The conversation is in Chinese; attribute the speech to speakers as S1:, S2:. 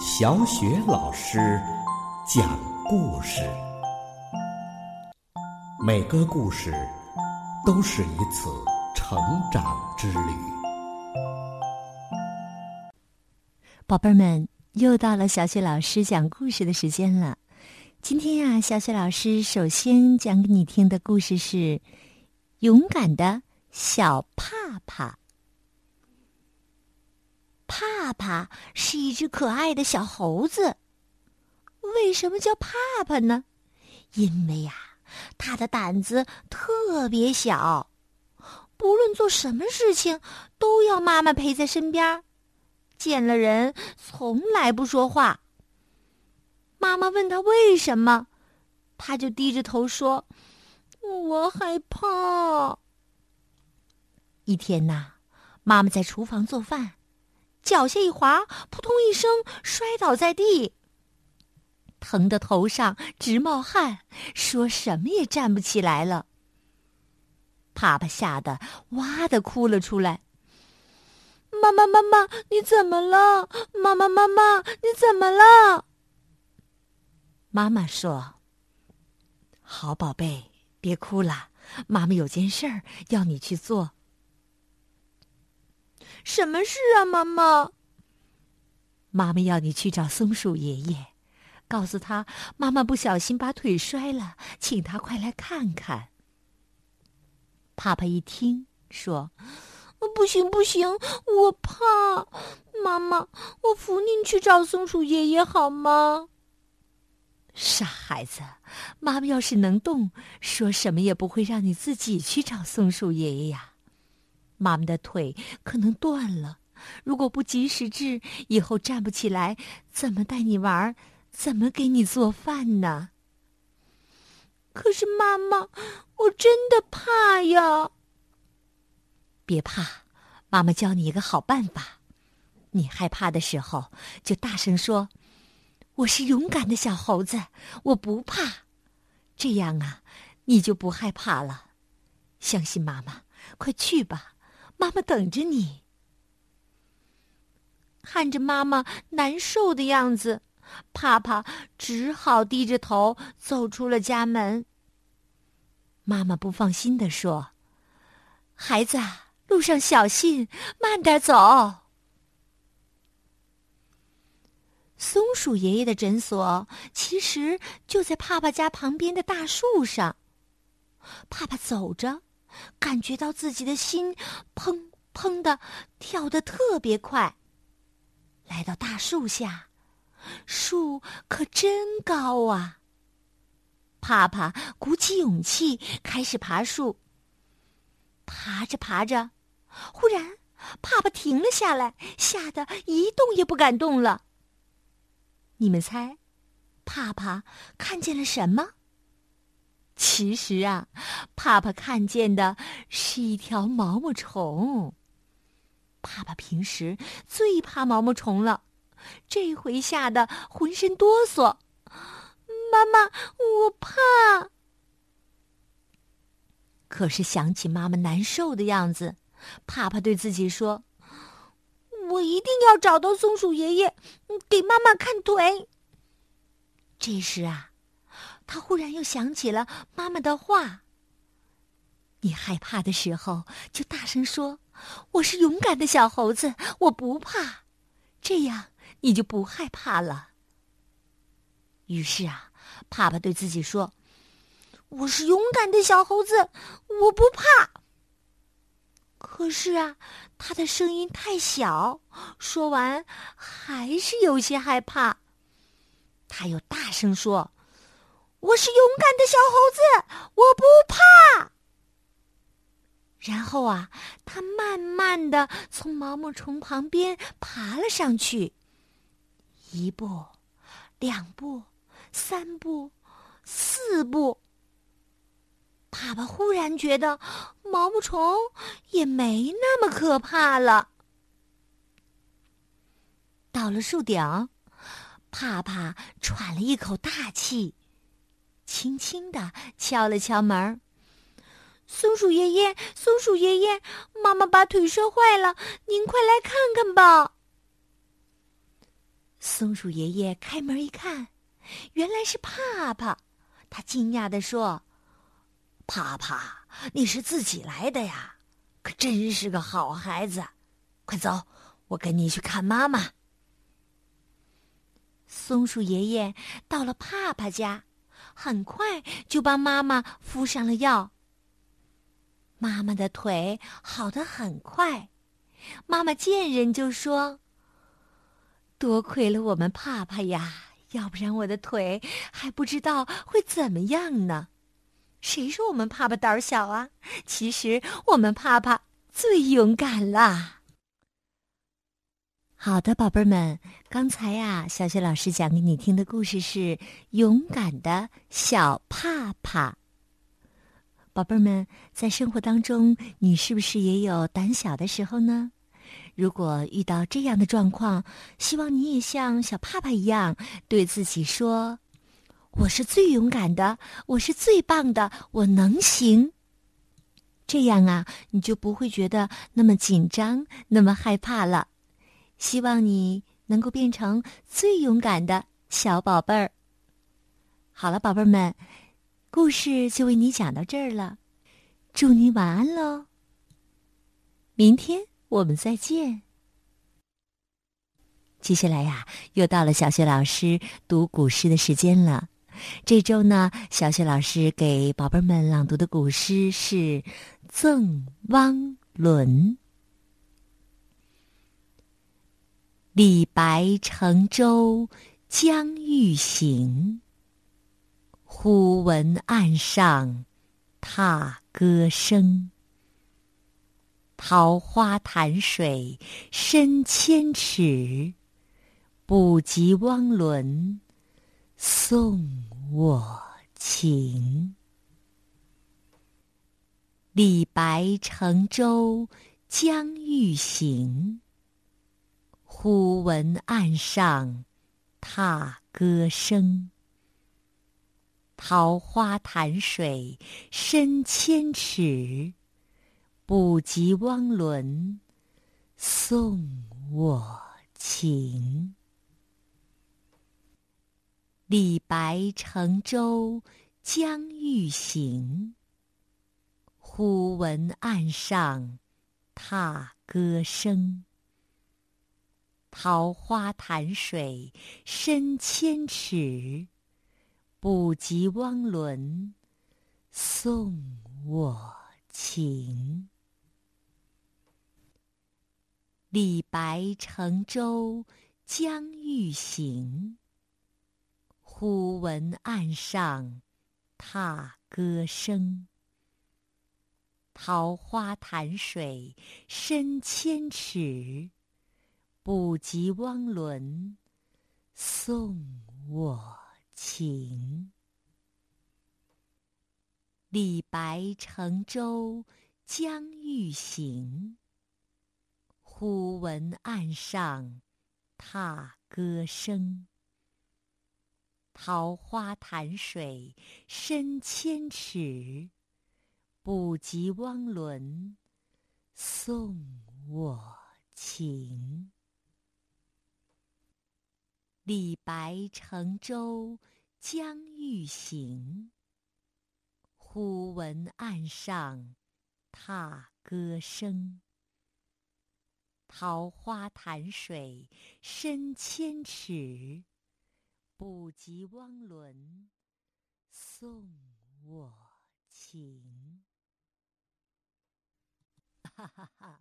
S1: 小雪老师讲故事，每个故事都是一次成长之旅。
S2: 宝贝儿们，又到了小雪老师讲故事的时间了。今天呀，小雪老师首先讲给你听的故事是《勇敢的小帕帕》。帕帕是一只可爱的小猴子。为什么叫帕帕呢？因为呀，他的胆子特别小，不论做什么事情都要妈妈陪在身边，见了人从来不说话。妈妈问他为什么，他就低着头说：“我害怕。”一天呐，妈妈在厨房做饭。脚下一滑，扑通一声摔倒在地，疼得头上直冒汗，说什么也站不起来了。爸爸吓得哇的哭了出来。妈妈，妈妈，你怎么了？妈妈，妈妈，你怎么了？妈妈说：“好宝贝，别哭了，妈妈有件事儿要你去做。”什么事啊，妈妈？妈妈要你去找松鼠爷爷，告诉他妈妈不小心把腿摔了，请他快来看看。帕帕一听说：“不行，不行，我怕。妈妈，我扶您去找松鼠爷爷好吗？”傻孩子，妈妈要是能动，说什么也不会让你自己去找松鼠爷爷呀。妈妈的腿可能断了，如果不及时治，以后站不起来，怎么带你玩？怎么给你做饭呢？可是妈妈，我真的怕呀！别怕，妈妈教你一个好办法。你害怕的时候，就大声说：“我是勇敢的小猴子，我不怕。”这样啊，你就不害怕了。相信妈妈，快去吧。妈妈等着你。看着妈妈难受的样子，帕帕只好低着头走出了家门。妈妈不放心的说：“孩子，路上小心，慢点走。”松鼠爷爷的诊所其实就在帕帕家旁边的大树上。帕帕走着。感觉到自己的心砰砰的跳得特别快。来到大树下，树可真高啊！帕帕鼓起勇气开始爬树。爬着爬着，忽然帕帕停了下来，吓得一动也不敢动了。你们猜，帕帕看见了什么？其实啊，帕帕看见的是一条毛毛虫。帕帕平时最怕毛毛虫了，这回吓得浑身哆嗦。妈妈，我怕。可是想起妈妈难受的样子，帕帕对自己说：“我一定要找到松鼠爷爷，给妈妈看腿。”这时啊。他忽然又想起了妈妈的话：“你害怕的时候，就大声说‘我是勇敢的小猴子，我不怕’，这样你就不害怕了。”于是啊，帕帕对自己说：“我是勇敢的小猴子，我不怕。”可是啊，他的声音太小，说完还是有些害怕。他又大声说。我是勇敢的小猴子，我不怕。然后啊，他慢慢的从毛毛虫旁边爬了上去。一步，两步，三步，四步。爸爸忽然觉得毛毛虫也没那么可怕了。到了树顶，帕帕喘了一口大气。轻轻的敲了敲门松鼠爷爷，松鼠爷爷，妈妈把腿摔坏了，您快来看看吧。松鼠爷爷开门一看，原来是帕帕。他惊讶地说：“帕帕，你是自己来的呀？可真是个好孩子！快走，我跟你去看妈妈。”松鼠爷爷到了帕帕家，很快就帮妈妈敷上了药。妈妈的腿好得很快，妈妈见人就说：“多亏了我们帕帕呀，要不然我的腿还不知道会怎么样呢。”谁说我们帕帕胆小啊？其实我们帕帕最勇敢啦。好的，宝贝儿们，刚才呀，小雪老师讲给你听的故事是《勇敢的小帕帕》。宝贝儿们，在生活当中，你是不是也有胆小的时候呢？如果遇到这样的状况，希望你也像小帕帕一样，对自己说：“我是最勇敢的，我是最棒的，我能行。”这样啊，你就不会觉得那么紧张，那么害怕了。希望你能够变成最勇敢的小宝贝儿。好了，宝贝儿们。故事就为你讲到这儿了，祝你晚安喽！明天我们再见。接下来呀，又到了小雪老师读古诗的时间了。这周呢，小雪老师给宝贝们朗读的古诗是《赠汪伦》。李白乘舟将欲行。忽闻岸上踏歌声，桃花潭水深千尺，不及汪伦送我情。李白乘舟将欲行，忽闻岸上踏歌声。桃花潭水深千尺，不及汪伦送我情。李白乘舟将欲行，忽闻岸上踏歌声。桃花潭水深千尺。不及汪伦送我情。李白乘舟将欲行，忽闻岸上踏歌声。桃花潭水深千尺，不及汪伦送我。情。李白乘舟将欲行，忽闻岸上踏歌声。桃花潭水深千尺，不及汪伦送我情。李白乘舟将欲行，忽闻岸上踏歌声。桃花潭水深千尺，不及汪伦送我情。哈哈哈。